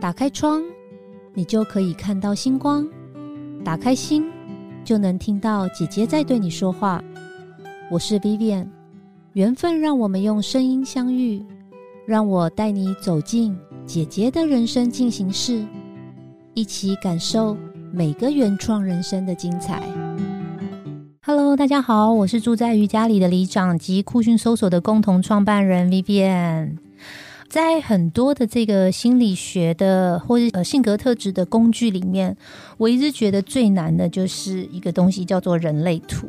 打开窗，你就可以看到星光；打开心，就能听到姐姐在对你说话。我是 Vivian，缘分让我们用声音相遇，让我带你走进姐姐的人生进行式，一起感受每个原创人生的精彩。Hello，大家好，我是住在瑜伽里的里长及酷讯搜索的共同创办人 Vivian。在很多的这个心理学的或者呃性格特质的工具里面，我一直觉得最难的就是一个东西叫做人类图。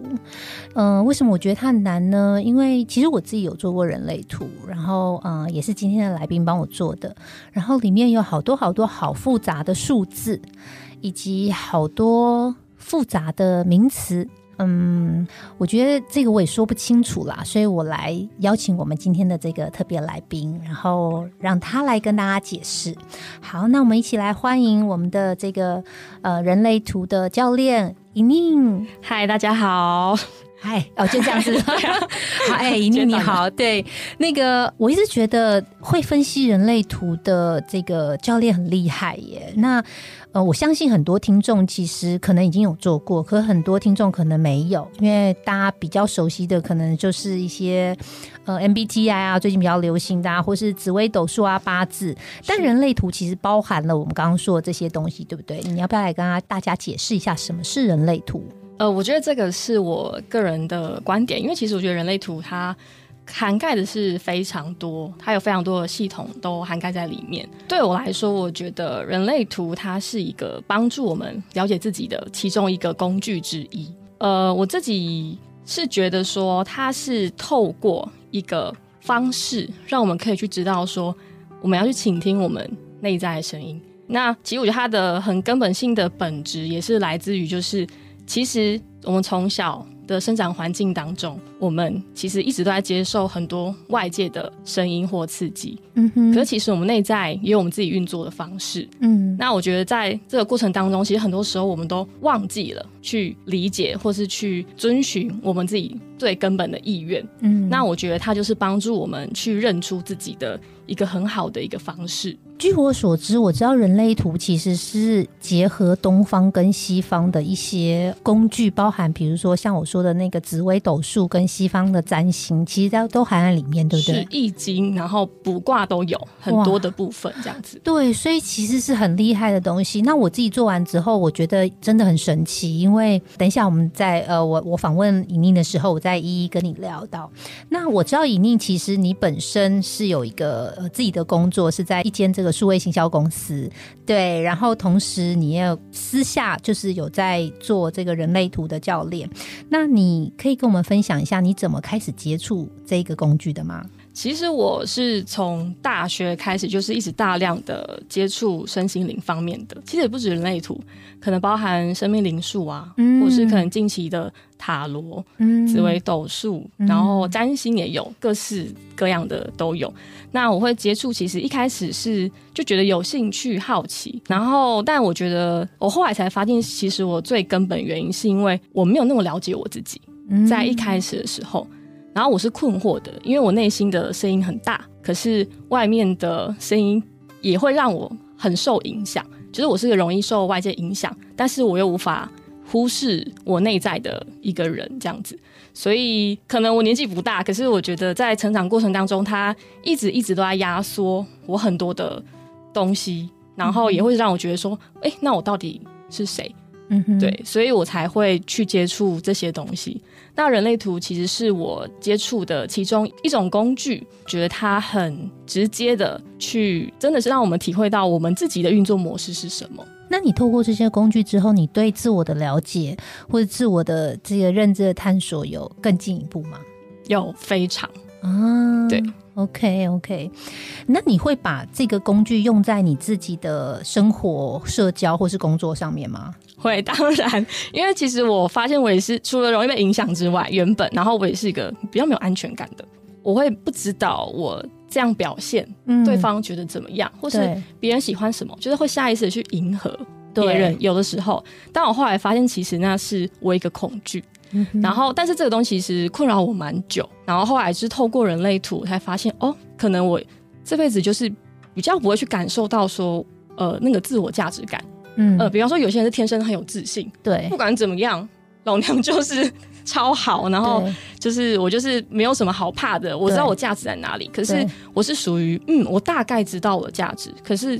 嗯，为什么我觉得它难呢？因为其实我自己有做过人类图，然后嗯也是今天的来宾帮我做的，然后里面有好多好多好复杂的数字，以及好多复杂的名词。嗯，我觉得这个我也说不清楚啦，所以我来邀请我们今天的这个特别来宾，然后让他来跟大家解释。好，那我们一起来欢迎我们的这个呃人类图的教练尹宁。嗨，大家好。嗨，哦，就这样子。好，哎，尹宁你好。对，那个我一直觉得会分析人类图的这个教练很厉害耶。那呃，我相信很多听众其实可能已经有做过，可很多听众可能没有，因为大家比较熟悉的可能就是一些呃 MBTI 啊，最近比较流行的，啊，或是紫微斗数啊、八字。但人类图其实包含了我们刚刚说的这些东西，对不对？你要不要来跟大家解释一下什么是人类图？呃，我觉得这个是我个人的观点，因为其实我觉得人类图它。涵盖的是非常多，它有非常多的系统都涵盖在里面。对我来说，我觉得人类图它是一个帮助我们了解自己的其中一个工具之一。呃，我自己是觉得说，它是透过一个方式，让我们可以去知道说，我们要去倾听我们内在的声音。那其实我觉得它的很根本性的本质，也是来自于就是，其实我们从小。的生长环境当中，我们其实一直都在接受很多外界的声音或刺激，嗯哼。可是其实我们内在也有我们自己运作的方式，嗯。那我觉得在这个过程当中，其实很多时候我们都忘记了去理解或是去遵循我们自己最根本的意愿，嗯。那我觉得它就是帮助我们去认出自己的一个很好的一个方式。据我所知，我知道人类图其实是结合东方跟西方的一些工具，包含比如说像我说的那个紫微斗数跟西方的占星，其实都都含在里面，对不对？是易经，然后卜卦都有很多的部分，这样子。对，所以其实是很厉害的东西。那我自己做完之后，我觉得真的很神奇。因为等一下我们在呃，我我访问尹宁的时候，我再一一跟你聊到。那我知道尹宁其实你本身是有一个呃自己的工作，是在一间这个。数位行销公司，对，然后同时你也私下就是有在做这个人类图的教练，那你可以跟我们分享一下你怎么开始接触这个工具的吗？其实我是从大学开始，就是一直大量的接触身心灵方面的。其实也不止人类图，可能包含生命灵数啊，或是可能近期的塔罗、紫微斗数，然后占星也有，各式各样的都有。那我会接触，其实一开始是就觉得有兴趣、好奇，然后但我觉得我后来才发现，其实我最根本原因是因为我没有那么了解我自己，在一开始的时候。然后我是困惑的，因为我内心的声音很大，可是外面的声音也会让我很受影响。就是我是个容易受外界影响，但是我又无法忽视我内在的一个人这样子。所以可能我年纪不大，可是我觉得在成长过程当中，他一直一直都在压缩我很多的东西，然后也会让我觉得说，哎，那我到底是谁？嗯哼，对，所以我才会去接触这些东西。那人类图其实是我接触的其中一种工具，觉得它很直接的去，真的是让我们体会到我们自己的运作模式是什么。那你透过这些工具之后，你对自我的了解或者自我的这个认知的探索有更进一步吗？有，非常啊，对。OK OK，那你会把这个工具用在你自己的生活、社交或是工作上面吗？会，当然，因为其实我发现我也是除了容易被影响之外，原本然后我也是一个比较没有安全感的，我会不知道我这样表现，嗯对方觉得怎么样，或是别人喜欢什么，就是会下意识的去迎合别人。有的时候，但我后来发现，其实那是我一个恐惧。然后，但是这个东西其实困扰我蛮久。然后后来是透过人类图才发现，哦，可能我这辈子就是比较不会去感受到说，呃，那个自我价值感。嗯，呃，比方说有些人是天生很有自信，对，不管怎么样，老娘就是超好，然后就是我就是没有什么好怕的，我知道我价值在哪里。可是我是属于，嗯，我大概知道我的价值，可是，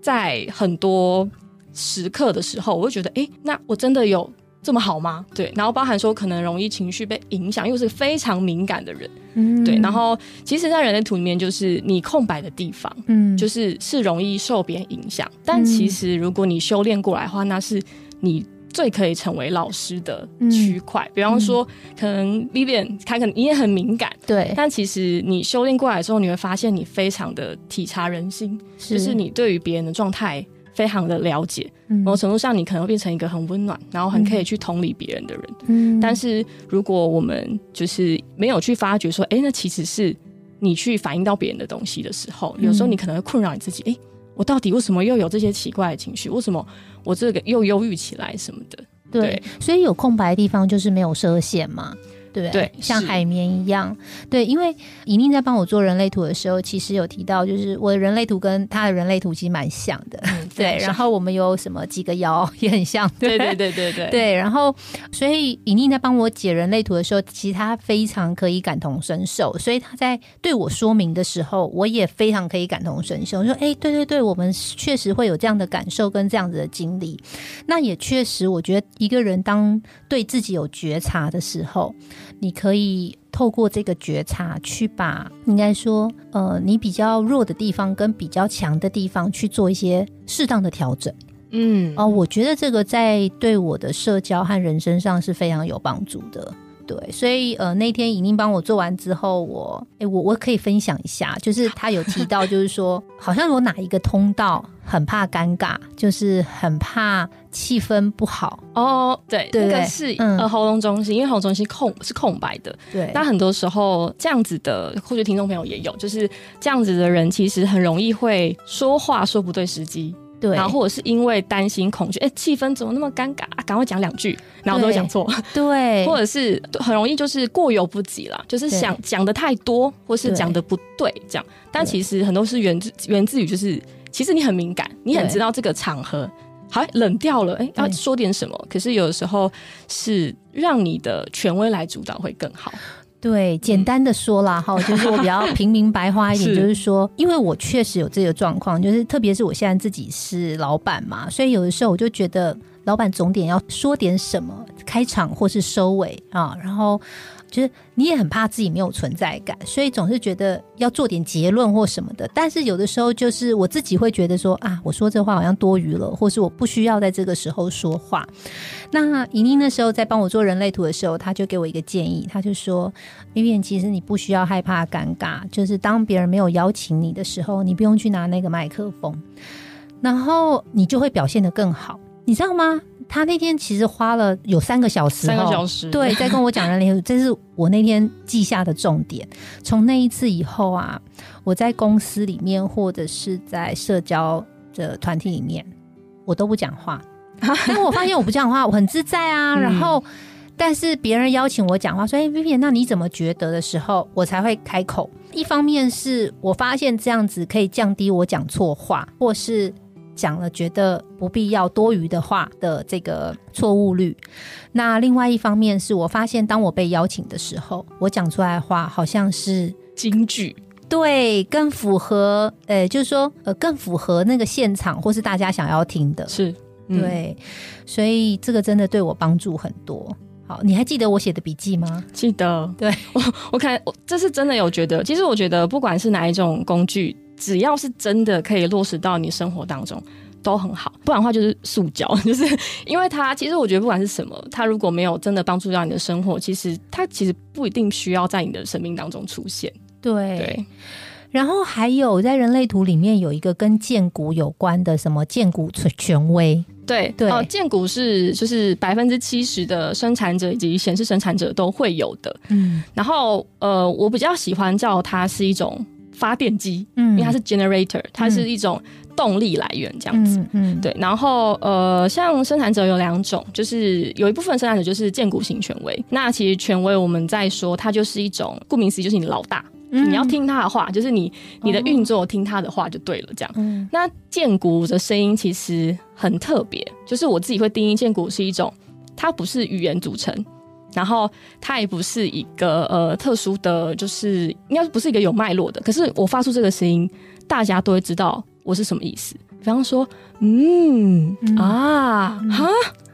在很多时刻的时候，我会觉得，哎，那我真的有。这么好吗？对，然后包含说可能容易情绪被影响，又是非常敏感的人，嗯，对。然后其实，在人类图里面，就是你空白的地方，嗯，就是是容易受别人影响。但其实，如果你修炼过来的话，那是你最可以成为老师的区块。比方说，可能 Vivian 他可能你也很敏感，对。但其实你修炼过来之后，你会发现你非常的体察人心，就是你对于别人的状态。非常的了解，某种程度上，你可能会变成一个很温暖，然后很可以去同理别人的人。嗯，但是如果我们就是没有去发觉说，哎，那其实是你去反映到别人的东西的时候，有时候你可能会困扰你自己。哎，我到底为什么又有这些奇怪的情绪？为什么我这个又忧郁起来什么的？对，所以有空白的地方就是没有设限嘛。对对？像海绵一样。对，因为尹宁在帮我做人类图的时候，其实有提到，就是我的人类图跟他的人类图其实蛮像的。对，然后我们有什么几个爻也很像。对对对对对。对，然后所以尹宁在帮我解人类图的时候，其实他非常可以感同身受，所以他在对我说明的时候，我也非常可以感同身受。说，哎，对对对，我们确实会有这样的感受跟这样子的经历。那也确实，我觉得一个人当对自己有觉察的时候。你可以透过这个觉察，去把应该说，呃，你比较弱的地方跟比较强的地方去做一些适当的调整。嗯，哦，我觉得这个在对我的社交和人生上是非常有帮助的。对，所以呃，那天尹宁帮我做完之后，我哎，我我可以分享一下，就是他有提到，就是说，好像有哪一个通道很怕尴尬，就是很怕气氛不好哦。对，那个是呃喉咙中心，因为喉咙中心空是空白的。对，那很多时候这样子的，或许听众朋友也有，就是这样子的人，其实很容易会说话说不对时机。对，然后或者是因为担心恐惧，哎，气氛怎么那么尴尬啊？赶快讲两句，然后都会讲错。对，或者是很容易就是过犹不及了，就是想讲的太多，或是讲的不对这样。但其实很多是源自源自于就是，其实你很敏感，你很知道这个场合好冷掉了，哎，要说点什么。可是有的时候是让你的权威来主导会更好。对，简单的说啦，哈，就是我比较平民白话一点，就是说，因为我确实有这个状况，就是特别是我现在自己是老板嘛，所以有的时候我就觉得，老板总点要说点什么，开场或是收尾啊，然后。就是你也很怕自己没有存在感，所以总是觉得要做点结论或什么的。但是有的时候，就是我自己会觉得说啊，我说这话好像多余了，或是我不需要在这个时候说话。那莹莹那时候在帮我做人类图的时候，他就给我一个建议，他就说：“因为其实你不需要害怕尴尬，就是当别人没有邀请你的时候，你不用去拿那个麦克风，然后你就会表现得更好，你知道吗？”他那天其实花了有三个小时，三个小时，对，在跟我讲人类 这是我那天记下的重点。从那一次以后啊，我在公司里面或者是在社交的团体里面，我都不讲话，因为我发现我不讲话，我很自在啊。然后，但是别人邀请我讲话，说：“哎，Vivian，那你怎么觉得？”的时候，我才会开口。一方面是我发现这样子可以降低我讲错话，或是。讲了觉得不必要多余的话的这个错误率，那另外一方面是我发现，当我被邀请的时候，我讲出来的话好像是京剧，对，更符合，呃，就是说，呃，更符合那个现场或是大家想要听的，是对，所以这个真的对我帮助很多。好，你还记得我写的笔记吗？记得，对我，我看我这是真的有觉得，其实我觉得不管是哪一种工具。只要是真的可以落实到你生活当中，都很好。不然的话就是塑胶，就是因为它其实我觉得不管是什么，它如果没有真的帮助到你的生活，其实它其实不一定需要在你的生命当中出现。对。然后还有在人类图里面有一个跟建股有关的什么建股权威。对对哦，建股是就是百分之七十的生产者以及显示生产者都会有的。嗯。然后呃，我比较喜欢叫它是一种。发电机，嗯，因为它是 generator，它是一种动力来源，这样子，嗯，对。然后，呃，像生产者有两种，就是有一部分生产者就是建股型权威。那其实权威我们在说，它就是一种顾名思义，就是你老大，你要听他的话，就是你你的运作听他的话就对了。这样，那剑骨的声音其实很特别，就是我自己会定义剑骨是一种，它不是语言组成，然后它也不是一个呃特殊的，就是应该不是一个有脉络的。可是我发出这个声音，大家都会知道我是什么意思。比方说，嗯啊哈，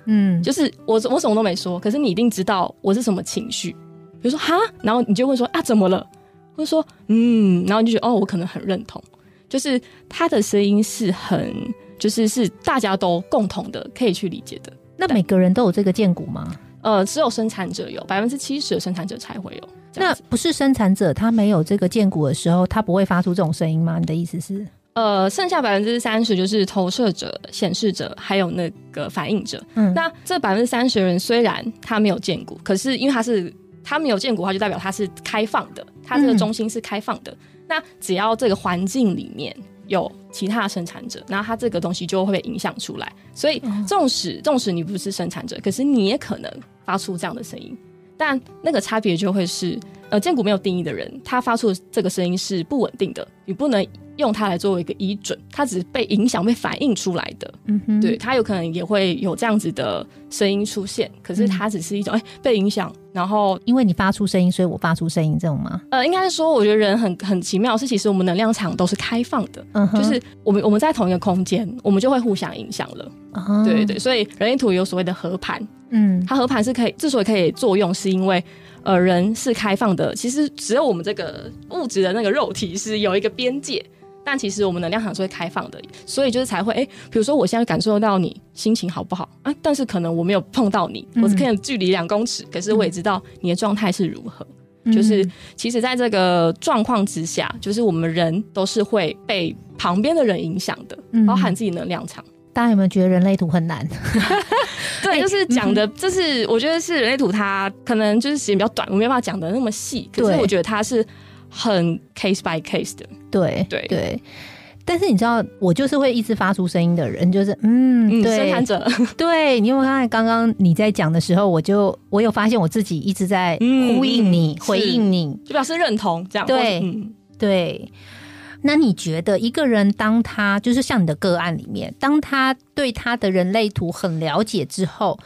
嗯，就是我我什么都没说，可是你一定知道我是什么情绪。比如说哈，然后你就问说啊怎么了？或者说嗯，然后你就觉得哦，我可能很认同，就是他的声音是很，就是是大家都共同的可以去理解的。那每个人都有这个剑骨吗？呃，只有生产者有，百分之七十的生产者才会有。那不是生产者他没有这个建股的时候，他不会发出这种声音吗？你的意思是？呃，剩下百分之三十就是投射者、显示者还有那个反应者。嗯，那这百分之三十的人虽然他没有剑骨，可是因为他是。他没有建骨，它就代表他是开放的，他这个中心是开放的。那只要这个环境里面有其他生产者，那它这个东西就会被影响出来。所以，纵使纵使你不是生产者，可是你也可能发出这样的声音。但那个差别就会是，呃，建骨没有定义的人，他发出这个声音是不稳定的，你不能。用它来作为一个依准，它只是被影响、被反映出来的。嗯哼，对，它有可能也会有这样子的声音出现，可是它只是一种哎被影响，然后因为你发出声音，所以我发出声音这种吗？呃，应该是说，我觉得人很很奇妙，是其实我们能量场都是开放的，嗯就是我们我们在同一个空间，我们就会互相影响了。对对对，所以人类图有所谓的合盘，嗯，它合盘是可以之所以可以作用，是因为呃人是开放的，其实只有我们这个物质的那个肉体是有一个边界。但其实我们能量场是会开放的，所以就是才会哎，比如说我现在感受到你心情好不好啊？但是可能我没有碰到你，我是可能距离两公尺，可是我也知道你的状态是如何。就是其实在这个状况之下，就是我们人都是会被旁边的人影响的，包含自己能量场。大家有没有觉得人类图很难？对，就是讲的，就是我觉得是人类图，它可能就是时间比较短，我没办法讲的那么细。可是我觉得它是。很 case by case 的，对对。对，但是你知道，我就是会一直发出声音的人，就是嗯，对。生产者，对你有没有看刚刚你在讲的时候，我就我有发现我自己一直在呼应你，回应你，就表示认同这样，对对。那你觉得一个人当他就是像你的个案里面，当他对他的人类图很了解之后，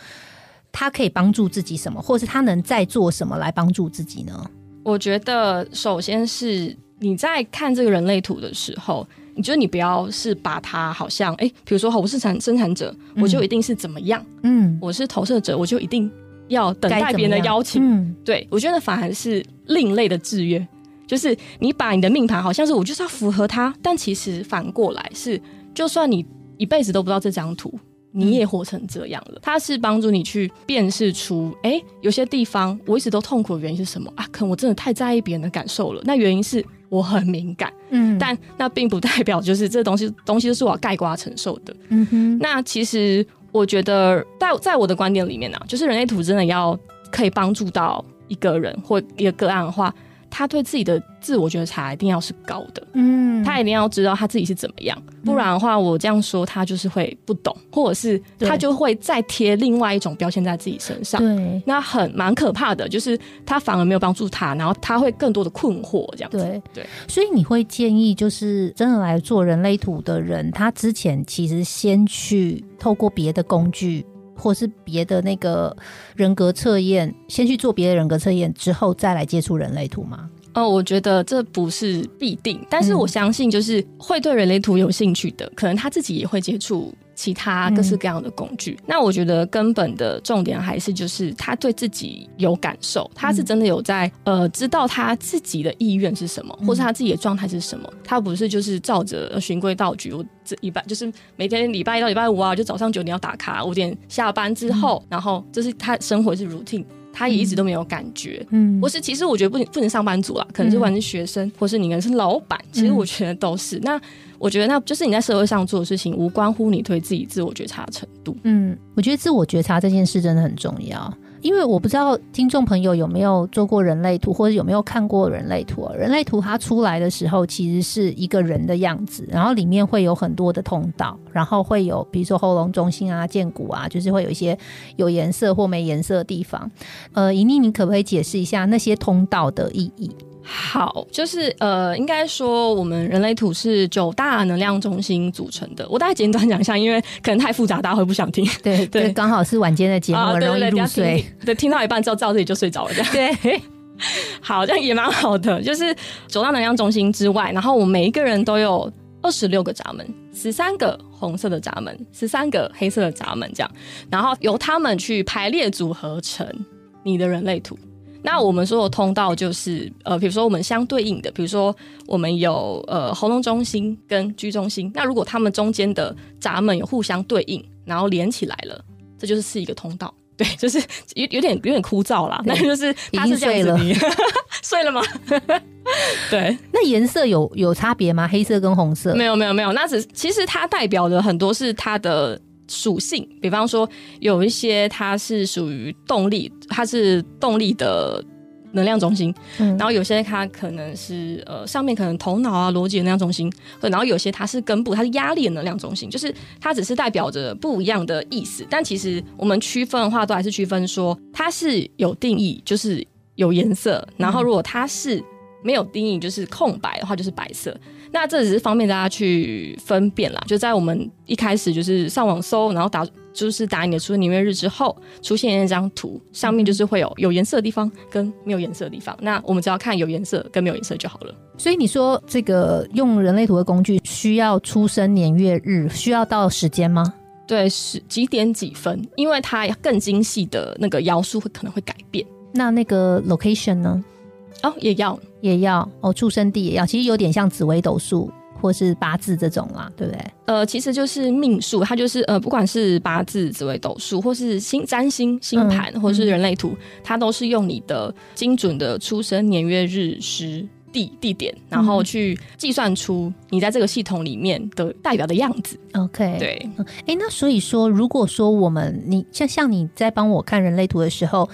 他可以帮助自己什么，或是他能再做什么来帮助自己呢？我觉得，首先是你在看这个人类图的时候，你觉得你不要是把它好像，哎，比如说，我是产生产者，我就一定是怎么样？嗯，我是投射者，我就一定要等待别人的邀请。嗯，对我觉得反而是另类的制约，就是你把你的命盘好像是我就是要符合它，但其实反过来是，就算你一辈子都不知道这张图。你也活成这样了，它是帮助你去辨识出，哎，有些地方我一直都痛苦的原因是什么啊？可能我真的太在意别人的感受了。那原因是我很敏感，嗯，但那并不代表就是这东西东西都是我要盖瓜承受的。嗯哼，那其实我觉得，在在我的观点里面呢，就是人类图真的要可以帮助到一个人或一个个案的话。他对自己的自我觉察一定要是高的，嗯，他一定要知道他自己是怎么样，不然的话，我这样说他就是会不懂，或者是他就会再贴另外一种标签在自己身上，对，那很蛮可怕的，就是他反而没有帮助他，然后他会更多的困惑这样子，对。对，所以你会建议，就是真的来做人类图的人，他之前其实先去透过别的工具。或是别的那个人格测验，先去做别的人格测验，之后再来接触人类图吗？哦，我觉得这不是必定，但是我相信，就是会对人类图有兴趣的，可能他自己也会接触。其他各式各样的工具，那我觉得根本的重点还是就是他对自己有感受，他是真的有在呃知道他自己的意愿是什么，或是他自己的状态是什么。他不是就是照着循规蹈矩，我这一般就是每天礼拜一到礼拜五啊，就早上九点要打卡，五点下班之后，然后就是他生活是 routine，他也一直都没有感觉。嗯，或是其实我觉得不不能上班族啦，可能是管是学生，或是你可能是老板，其实我觉得都是。那。我觉得那就是你在社会上做的事情，无关乎你对自己自我觉察的程度。嗯，我觉得自我觉察这件事真的很重要，因为我不知道听众朋友有没有做过人类图，或者有没有看过人类图。啊人类图它出来的时候，其实是一个人的样子，然后里面会有很多的通道，然后会有比如说喉咙中心啊、剑骨啊，就是会有一些有颜色或没颜色的地方。呃，莹妮，你可不可以解释一下那些通道的意义？好，就是呃，应该说我们人类图是九大能量中心组成的。我大概简短讲一下，因为可能太复杂，大家会不想听。对 对，刚好是晚间的节目，容易入睡。对，听到一半之后，照自己就睡着了。这样对，好，这样也蛮好的。就是九大能量中心之外，然后我们每一个人都有二十六个闸门，十三个红色的闸门，十三个黑色的闸门，这样，然后由他们去排列组合成你的人类图。那我们说的通道就是呃，比如说我们相对应的，比如说我们有呃喉咙中心跟居中心。那如果他们中间的闸门有互相对应，然后连起来了，这就是是一个通道。对，就是有有点有点枯燥啦。那就是已经睡了，睡了吗？对。那颜色有有差别吗？黑色跟红色？没有没有没有。那只其实它代表的很多是它的。属性，比方说有一些它是属于动力，它是动力的能量中心，嗯。然后有些它可能是呃上面可能头脑啊逻辑能量中心，然后有些它是根部，它是压力的能量中心，就是它只是代表着不一样的意思，但其实我们区分的话，都还是区分说它是有定义，就是有颜色，然后如果它是没有定义，就是空白的话，就是白色。那这只是方便大家去分辨啦。就在我们一开始就是上网搜，然后打就是打你的出生年月日之后，出现那张图，上面就是会有有颜色的地方跟没有颜色的地方。那我们只要看有颜色跟没有颜色就好了。所以你说这个用人类图的工具需要出生年月日，需要到时间吗？对，是几点几分？因为它更精细的那个摇数会可能会改变。那那个 location 呢？哦，也要也要哦，出生地也要，其实有点像紫微斗数或是八字这种啦，对不对？呃，其实就是命数，它就是呃，不管是八字、紫微斗数，或是星占星、星盘，或是人类图，它都是用你的精准的出生年月日时。地地点，然后去计算出你在这个系统里面的代表的样子。OK，对，哎，那所以说，如果说我们你像像你在帮我看人类图的时候，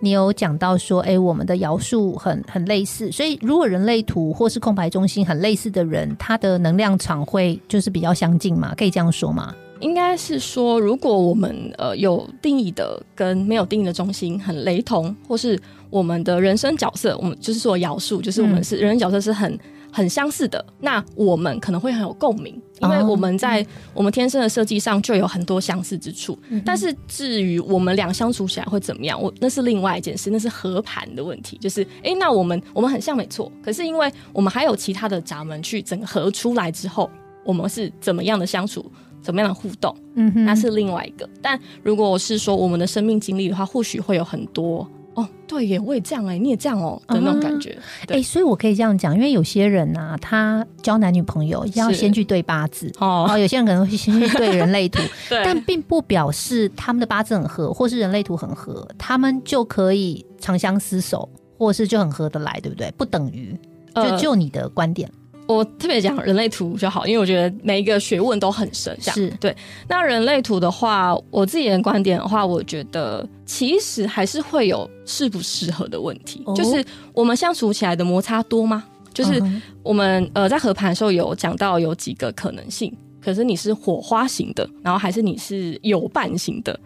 你有讲到说，哎，我们的摇数很很类似，所以如果人类图或是空白中心很类似的人，他的能量场会就是比较相近嘛？可以这样说吗？应该是说，如果我们呃有定义的跟没有定义的中心很雷同，或是我们的人生角色，我们就是说描述，就是我们是人生角色是很很相似的，那我们可能会很有共鸣，因为我们在我们天生的设计上就有很多相似之处。但是至于我们俩相处起来会怎么样，我那是另外一件事，那是和盘的问题。就是哎，那我们我们很像没错，可是因为我们还有其他的闸门去整合出来之后，我们是怎么样的相处？怎么样的互动？嗯哼，那是另外一个。但如果是说我们的生命经历的话，或许会有很多哦。对耶，我也这样哎，你也这样哦的那种感觉。哎，所以我可以这样讲，因为有些人呐，他交男女朋友要先去对八字哦。有些人可能会先去对人类图，但并不表示他们的八字很合，或是人类图很合，他们就可以长相厮守，或是就很合得来，对不对？不等于就就你的观点。我特别讲人类图就好，因为我觉得每一个学问都很深。是对。那人类图的话，我自己的观点的话，我觉得其实还是会有适不适合的问题。就是我们相处起来的摩擦多吗？就是我们呃在合盘的时候有讲到有几个可能性，可是你是火花型的，然后还是你是有伴型的，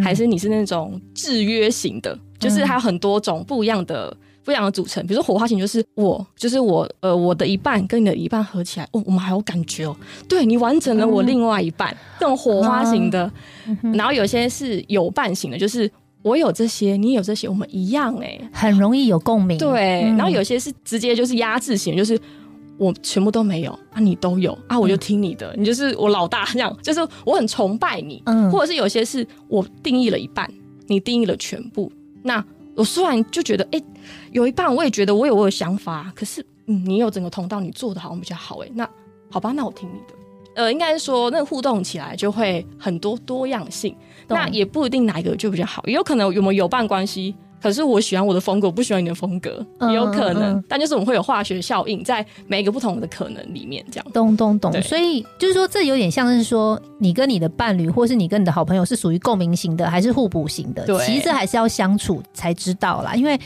还是你是那种制约型的？就是还有很多种不一样的。不一样的组成，比如说火花型，就是我，就是我，呃，我的一半跟你的一半合起来，哦，我们还有感觉哦，对你完成了我另外一半，这种火花型的。然后有些是有伴型的，就是我有这些，你有这些，我们一样，哎，很容易有共鸣。对，然后有些是直接就是压制型，就是我全部都没有啊，你都有啊，我就听你的，你就是我老大这样，就是我很崇拜你。嗯，或者是有些是我定义了一半，你定义了全部，那。我虽然就觉得，哎，有一半我也觉得我有我的想法，可是，嗯，你有整个通道，你做的好像比较好，哎，那好吧，那我听你的。呃，应该是说，那互动起来就会很多多样性，那也不一定哪一个就比较好，也有可能有没有有伴关系。可是我喜欢我的风格，我不喜欢你的风格，也有可能。但就是我们会有化学效应在每一个不同的可能里面，这样。咚咚咚。所以就是说，这有点像是说，你跟你的伴侣，或是你跟你的好朋友，是属于共鸣型的，还是互补型的？对。其实还是要相处才知道啦，因为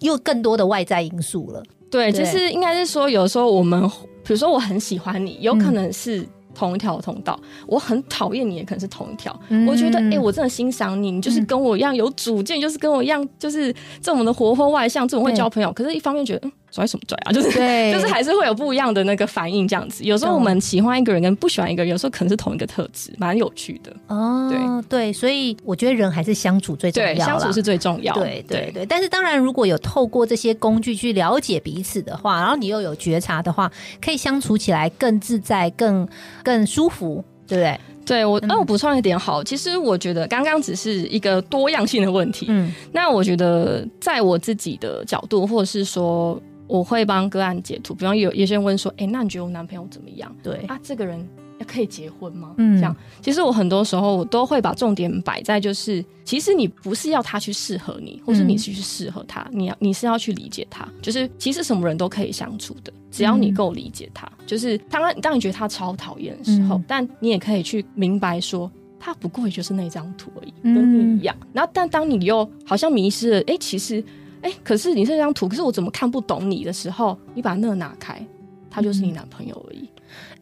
又更多的外在因素了。对，就是应该是说，有时候我们，比如说我很喜欢你，有可能是。同一条通道，我很讨厌你，也可能是同一条。我觉得，哎，我真的欣赏你，你就是跟我一样有主见，就是跟我一样，就是这么的活泼外向，这么会交朋友。可是，一方面觉得，嗯，拽什么拽啊？就是 就是还是会有不一样的那个反应这样子。有时候我们喜欢一个人跟不喜欢一个人，有时候可能是同一个特质，蛮有趣的哦。对对，所以我觉得人还是相处最重要，相处是最重要。对对对，但是当然，如果有透过这些工具去了解彼此的话，然后你又有觉察的话，可以相处起来更自在、更更舒服，对不对？对我，那我补充一点好，其实我觉得刚刚只是一个多样性的问题。嗯，那我觉得在我自己的角度，或者是说，我会帮个案解图。比方有有些人问说，哎，那你觉得我男朋友怎么样？对啊，这个人。可以结婚吗？嗯，这样其实我很多时候我都会把重点摆在，就是其实你不是要他去适合你，或是你是去适合他，你要你是要去理解他。就是其实什么人都可以相处的，只要你够理解他。就是当然，当你觉得他超讨厌的时候，但你也可以去明白说，他不过也就是那张图而已，跟你一样。然后，但当你又好像迷失了，哎，其实，哎，可是你是这张图，可是我怎么看不懂你的时候，你把那个拿开，他就是你男朋友而已。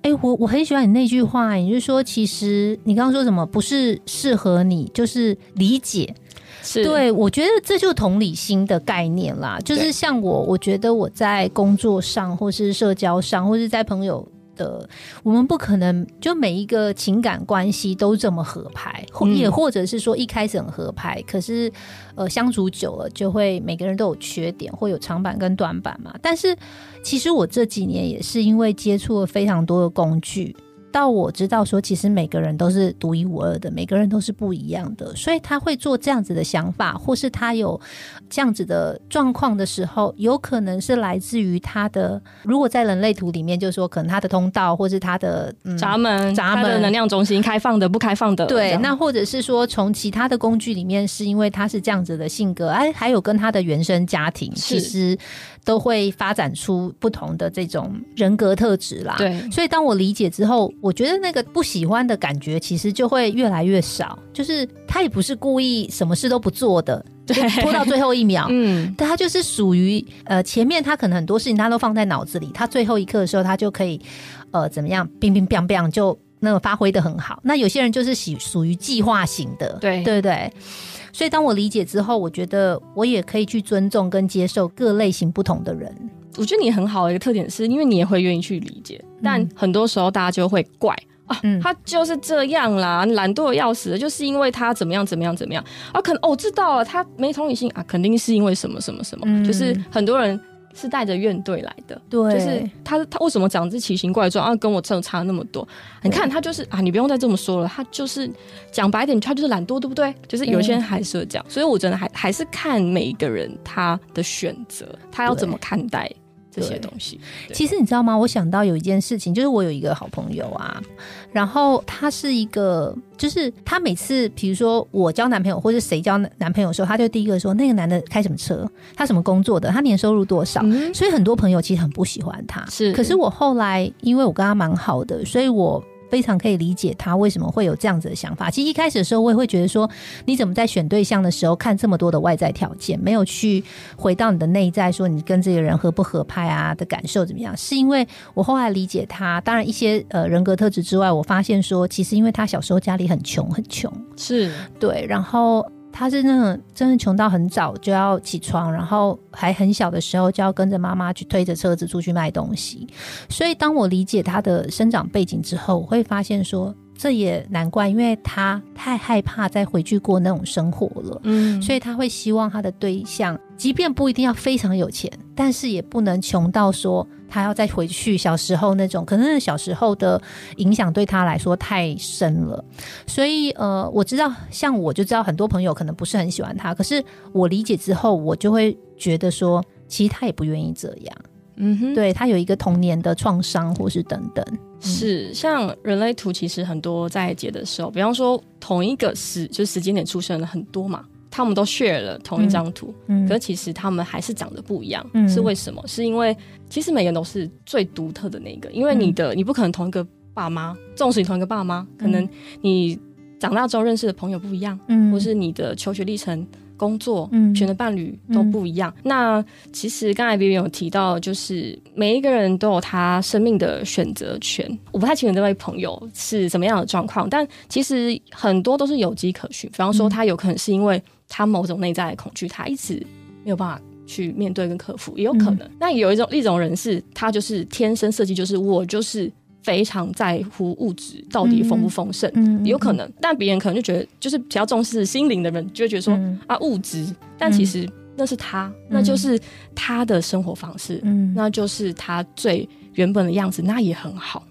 哎，我我很喜欢你那句话，也就是说，其实你刚刚说什么不是适合你，就是理解。是对，我觉得这就同理心的概念啦。就是像我，我觉得我在工作上，或是社交上，或是在朋友。的，我们不可能就每一个情感关系都这么合拍，或也或者是说一开始很合拍，可是呃相处久了就会每个人都有缺点，会有长板跟短板嘛。但是其实我这几年也是因为接触了非常多的工具。到我知道说，其实每个人都是独一无二的，每个人都是不一样的，所以他会做这样子的想法，或是他有这样子的状况的时候，有可能是来自于他的。如果在人类图里面，就是说，可能他的通道，或是他的闸门、闸门能量中心开放的、不开放的。对，那或者是说，从其他的工具里面，是因为他是这样子的性格，哎，还有跟他的原生家庭，其实。都会发展出不同的这种人格特质啦。对，所以当我理解之后，我觉得那个不喜欢的感觉其实就会越来越少。就是他也不是故意什么事都不做的，对，拖到最后一秒。嗯，但他就是属于呃前面他可能很多事情他都放在脑子里，他最后一刻的时候他就可以呃怎么样，冰冰冰冰就那个发挥的很好。那有些人就是属属于计划型的，对对对。所以，当我理解之后，我觉得我也可以去尊重跟接受各类型不同的人。我觉得你很好的一个特点，是因为你也会愿意去理解。但很多时候，大家就会怪啊，他就是这样啦，懒惰的要死，就是因为他怎么样怎么样怎么样啊？可能哦，知道了，他没同理心啊，肯定是因为什么什么什么，就是很多人。是带着怨怼来的，对，就是他他为什么长这奇形怪状啊？跟我真的差那么多？你看他就是啊，你不用再这么说了，他就是讲白点，他就是懒惰，对不对？就是有些人还是会这样，所以我真的还还是看每一个人他的选择，他要怎么看待。这些东西，其实你知道吗？我想到有一件事情，就是我有一个好朋友啊，然后他是一个，就是他每次，比如说我交男朋友，或者谁交男朋友的时候，他就第一个说那个男的开什么车，他什么工作的，他年收入多少，所以很多朋友其实很不喜欢他。是，可是我后来因为我跟他蛮好的，所以我。非常可以理解他为什么会有这样子的想法。其实一开始的时候，我也会觉得说，你怎么在选对象的时候看这么多的外在条件，没有去回到你的内在，说你跟这个人合不合拍啊的感受怎么样？是因为我后来理解他，当然一些呃人格特质之外，我发现说，其实因为他小时候家里很穷，很穷，是对，然后。他是那种真的穷到很早就要起床，然后还很小的时候就要跟着妈妈去推着车子出去卖东西。所以当我理解他的生长背景之后，我会发现说。这也难怪，因为他太害怕再回去过那种生活了，嗯，所以他会希望他的对象，即便不一定要非常有钱，但是也不能穷到说他要再回去小时候那种，可能小时候的影响对他来说太深了。所以，呃，我知道，像我就知道很多朋友可能不是很喜欢他，可是我理解之后，我就会觉得说，其实他也不愿意这样。嗯哼，对他有一个童年的创伤，或是等等，是像人类图，其实很多在解的时候，比方说同一个时，就时间点出生的很多嘛，他们都 share 了同一张图，嗯，可其实他们还是长得不一样，是为什么？是因为其实每个人都是最独特的那个，因为你的你不可能同一个爸妈，纵使你同一个爸妈，可能你长大之后认识的朋友不一样，嗯，或是你的求学历程。工作嗯选的伴侣都不一样。那其实刚才 B B 有提到，就是每一个人都有他生命的选择权。我不太清楚这位朋友是怎么样的状况，但其实很多都是有迹可循。比方说，他有可能是因为他某种内在的恐惧，他一直没有办法去面对跟克服，也有可能。那有一种一种人是，他就是天生设计，就是我就是非常在乎物质到底丰不丰盛，有可能。但别人可能就觉得，就是比较重视心灵的人，就会觉得说啊物质，但其实那是他，那就是他的生活方式，嗯，那就是他最。原本的样子那也很好。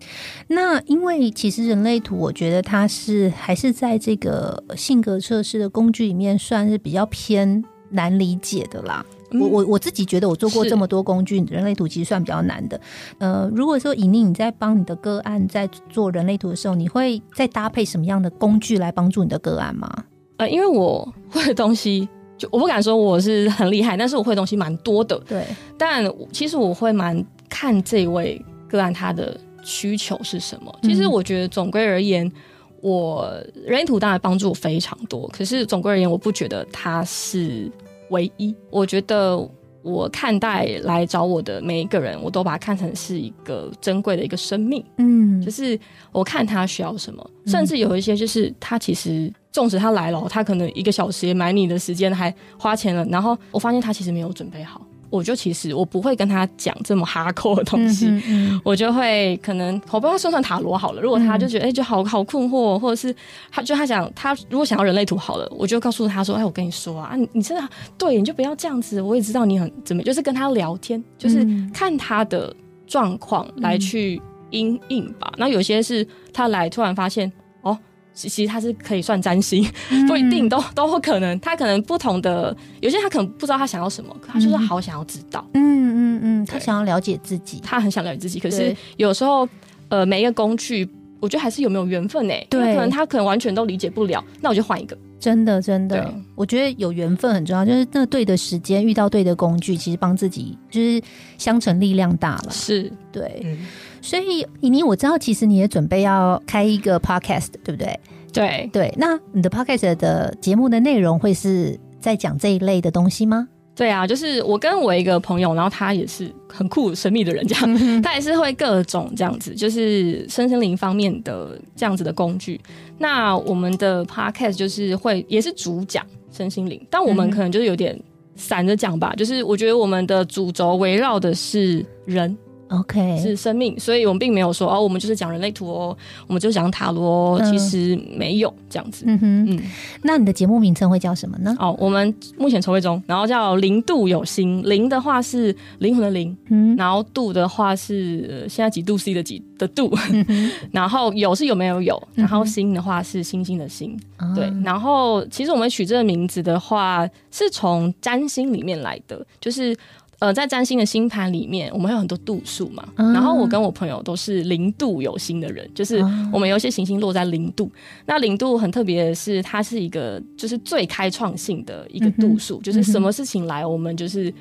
那因为其实人类图，我觉得它是还是在这个性格测试的工具里面算是比较偏难理解的啦。我我我自己觉得，我做过这么多工具，人类图其实算比较难的。呃，如果说尹宁你在帮你的个案在做人类图的时候，你会再搭配什么样的工具来帮助你的个案吗？呃，因为我会的东西，就我不敢说我是很厉害，但是我会的东西蛮多的。对，但其实我会蛮。看这位个案他的需求是什么？其实我觉得总归而言，我人图当然帮助非常多。可是总归而言，我不觉得他是唯一。我觉得我看待来找我的每一个人，我都把他看成是一个珍贵的一个生命。嗯，就是我看他需要什么，甚至有一些就是他其实纵使他来了，他可能一个小时也买你的时间，还花钱了，然后我发现他其实没有准备好。我就其实我不会跟他讲这么哈扣的东西，我就会可能我不知道算算塔罗好了。如果他就觉得哎，就好好困惑，或者是他就他想他如果想要人类图好了，我就告诉他说，哎，我跟你说啊，你你真的对，你就不要这样子。我也知道你很怎么，就是跟他聊天，就是看他的状况来去应应吧。那有些是他来突然发现。其实他是可以算占星，不一定都都可能。他可能不同的，有些他可能不知道他想要什么，可他就是好想要知道。嗯嗯嗯，他想要了解自己，他很想了解自己。可是有时候，呃，每一个工具，我觉得还是有没有缘分呢？对，可能他可能完全都理解不了，那我就换一个。真的真的，我觉得有缘分很重要，就是那对的时间遇到对的工具，其实帮自己就是相乘力量大了。是对。所以，妮妮，我知道，其实你也准备要开一个 podcast，对不对？对对。那你的 podcast 的节目的内容会是在讲这一类的东西吗？对啊，就是我跟我一个朋友，然后他也是很酷神秘的人，这样，他也是会各种这样子，就是身心灵方面的这样子的工具。那我们的 podcast 就是会也是主讲身心灵，但我们可能就是有点散着讲吧，就是我觉得我们的主轴围绕的是人。OK，是生命，所以我们并没有说哦，我们就是讲人类图哦，我们就讲塔罗，其实没有这样子。嗯哼，嗯，那你的节目名称会叫什么呢？哦，我们目前筹备中，然后叫零度有心，零的话是灵魂的灵，嗯，然后度的话是现在几度 C 的几的度，然后有是有没有有，然后心的话是星星的星，对，然后其实我们取这个名字的话，是从占星里面来的，就是。呃，在占星的星盘里面，我们有很多度数嘛。然后我跟我朋友都是零度有心的人，就是我们有一些行星落在零度。那零度很特别的是，它是一个就是最开创性的一个度数，就是什么事情来，我们就是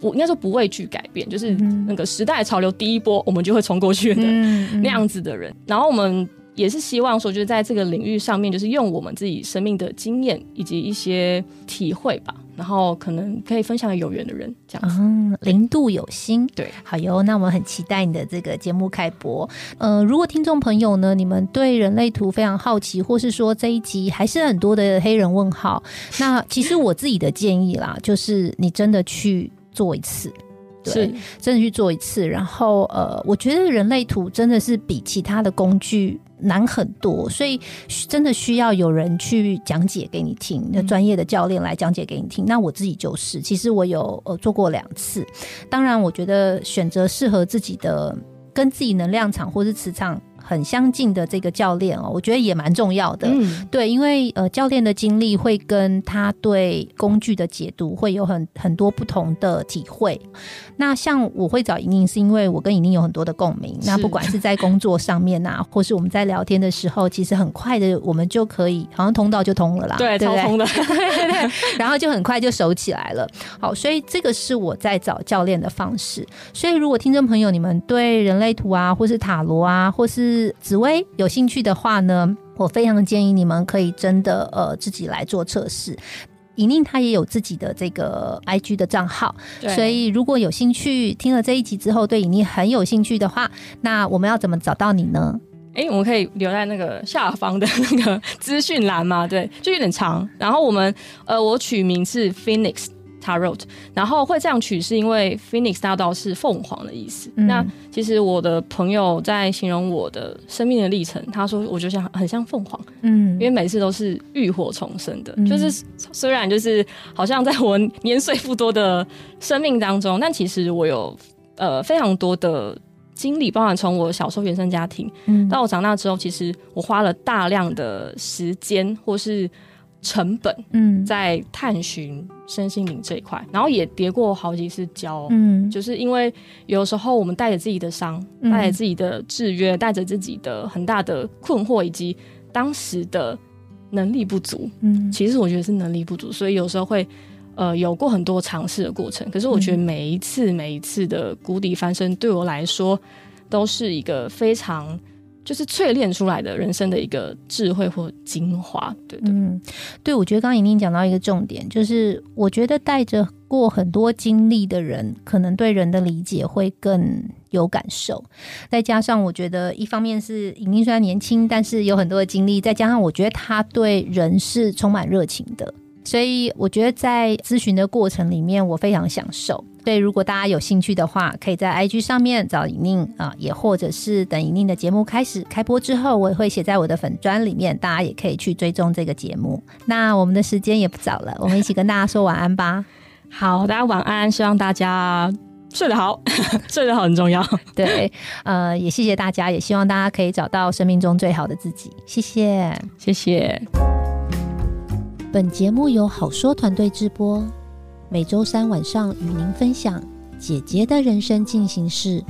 不应该说不畏惧改变，就是那个时代潮流第一波，我们就会冲过去的那样子的人。然后我们。也是希望说，就是在这个领域上面，就是用我们自己生命的经验以及一些体会吧，然后可能可以分享给有缘的人，这样子。嗯，零度有心，对，好哟。那我们很期待你的这个节目开播。呃，如果听众朋友呢，你们对人类图非常好奇，或是说这一集还是很多的黑人问号，那其实我自己的建议啦，就是你真的去做一次。对，真的去做一次，然后呃，我觉得人类图真的是比其他的工具难很多，所以真的需要有人去讲解给你听，那专业的教练来讲解给你听。那我自己就是，其实我有呃做过两次，当然我觉得选择适合自己的、跟自己能量场或是磁场。很相近的这个教练哦，我觉得也蛮重要的。嗯，对，因为呃，教练的经历会跟他对工具的解读会有很很多不同的体会。那像我会找莹莹，是因为我跟莹莹有很多的共鸣。那不管是在工作上面啊，或是我们在聊天的时候，其实很快的，我们就可以好像通道就通了啦。对，超通的。对对。然后就很快就熟起来了。好，所以这个是我在找教练的方式。所以如果听众朋友你们对人类图啊，或是塔罗啊，或是紫薇有兴趣的话呢，我非常建议你们可以真的呃自己来做测试。尹宁他也有自己的这个 IG 的账号，所以如果有兴趣听了这一集之后对尹宁很有兴趣的话，那我们要怎么找到你呢？哎，我们可以留在那个下方的那个资讯栏嘛？对，就有点长。然后我们呃，我取名是 Phoenix。Tarot，然后会这样取是因为 Phoenix 大道是凤凰的意思。那其实我的朋友在形容我的生命的历程，他说我就像很像凤凰，嗯，因为每次都是浴火重生的，就是虽然就是好像在我年岁不多的生命当中，但其实我有呃非常多的经历，包含从我小时候原生家庭，嗯，到我长大之后，其实我花了大量的时间或是。成本，嗯，在探寻身心灵这一块，然后也跌过好几次跤，嗯，就是因为有时候我们带着自己的伤，带着自己的制约，带着自己的很大的困惑，以及当时的能力不足，嗯，其实我觉得是能力不足，所以有时候会，呃，有过很多尝试的过程。可是我觉得每一次每一次的谷底翻身，对我来说都是一个非常。就是淬炼出来的人生的一个智慧或精华，对对，嗯，对，我觉得刚刚莹莹讲到一个重点，就是我觉得带着过很多经历的人，可能对人的理解会更有感受。再加上我觉得，一方面是莹莹虽然年轻，但是有很多的经历，再加上我觉得他对人是充满热情的。所以我觉得在咨询的过程里面，我非常享受。所以如果大家有兴趣的话，可以在 IG 上面找莹宁啊，也或者是等莹宁的节目开始开播之后，我也会写在我的粉砖里面，大家也可以去追踪这个节目。那我们的时间也不早了，我们一起跟大家说晚安吧。好，大家晚安，希望大家睡得好，睡得好很重要。对，呃，也谢谢大家，也希望大家可以找到生命中最好的自己。谢谢，谢谢。本节目由好说团队制播，每周三晚上与您分享姐姐的人生进行式。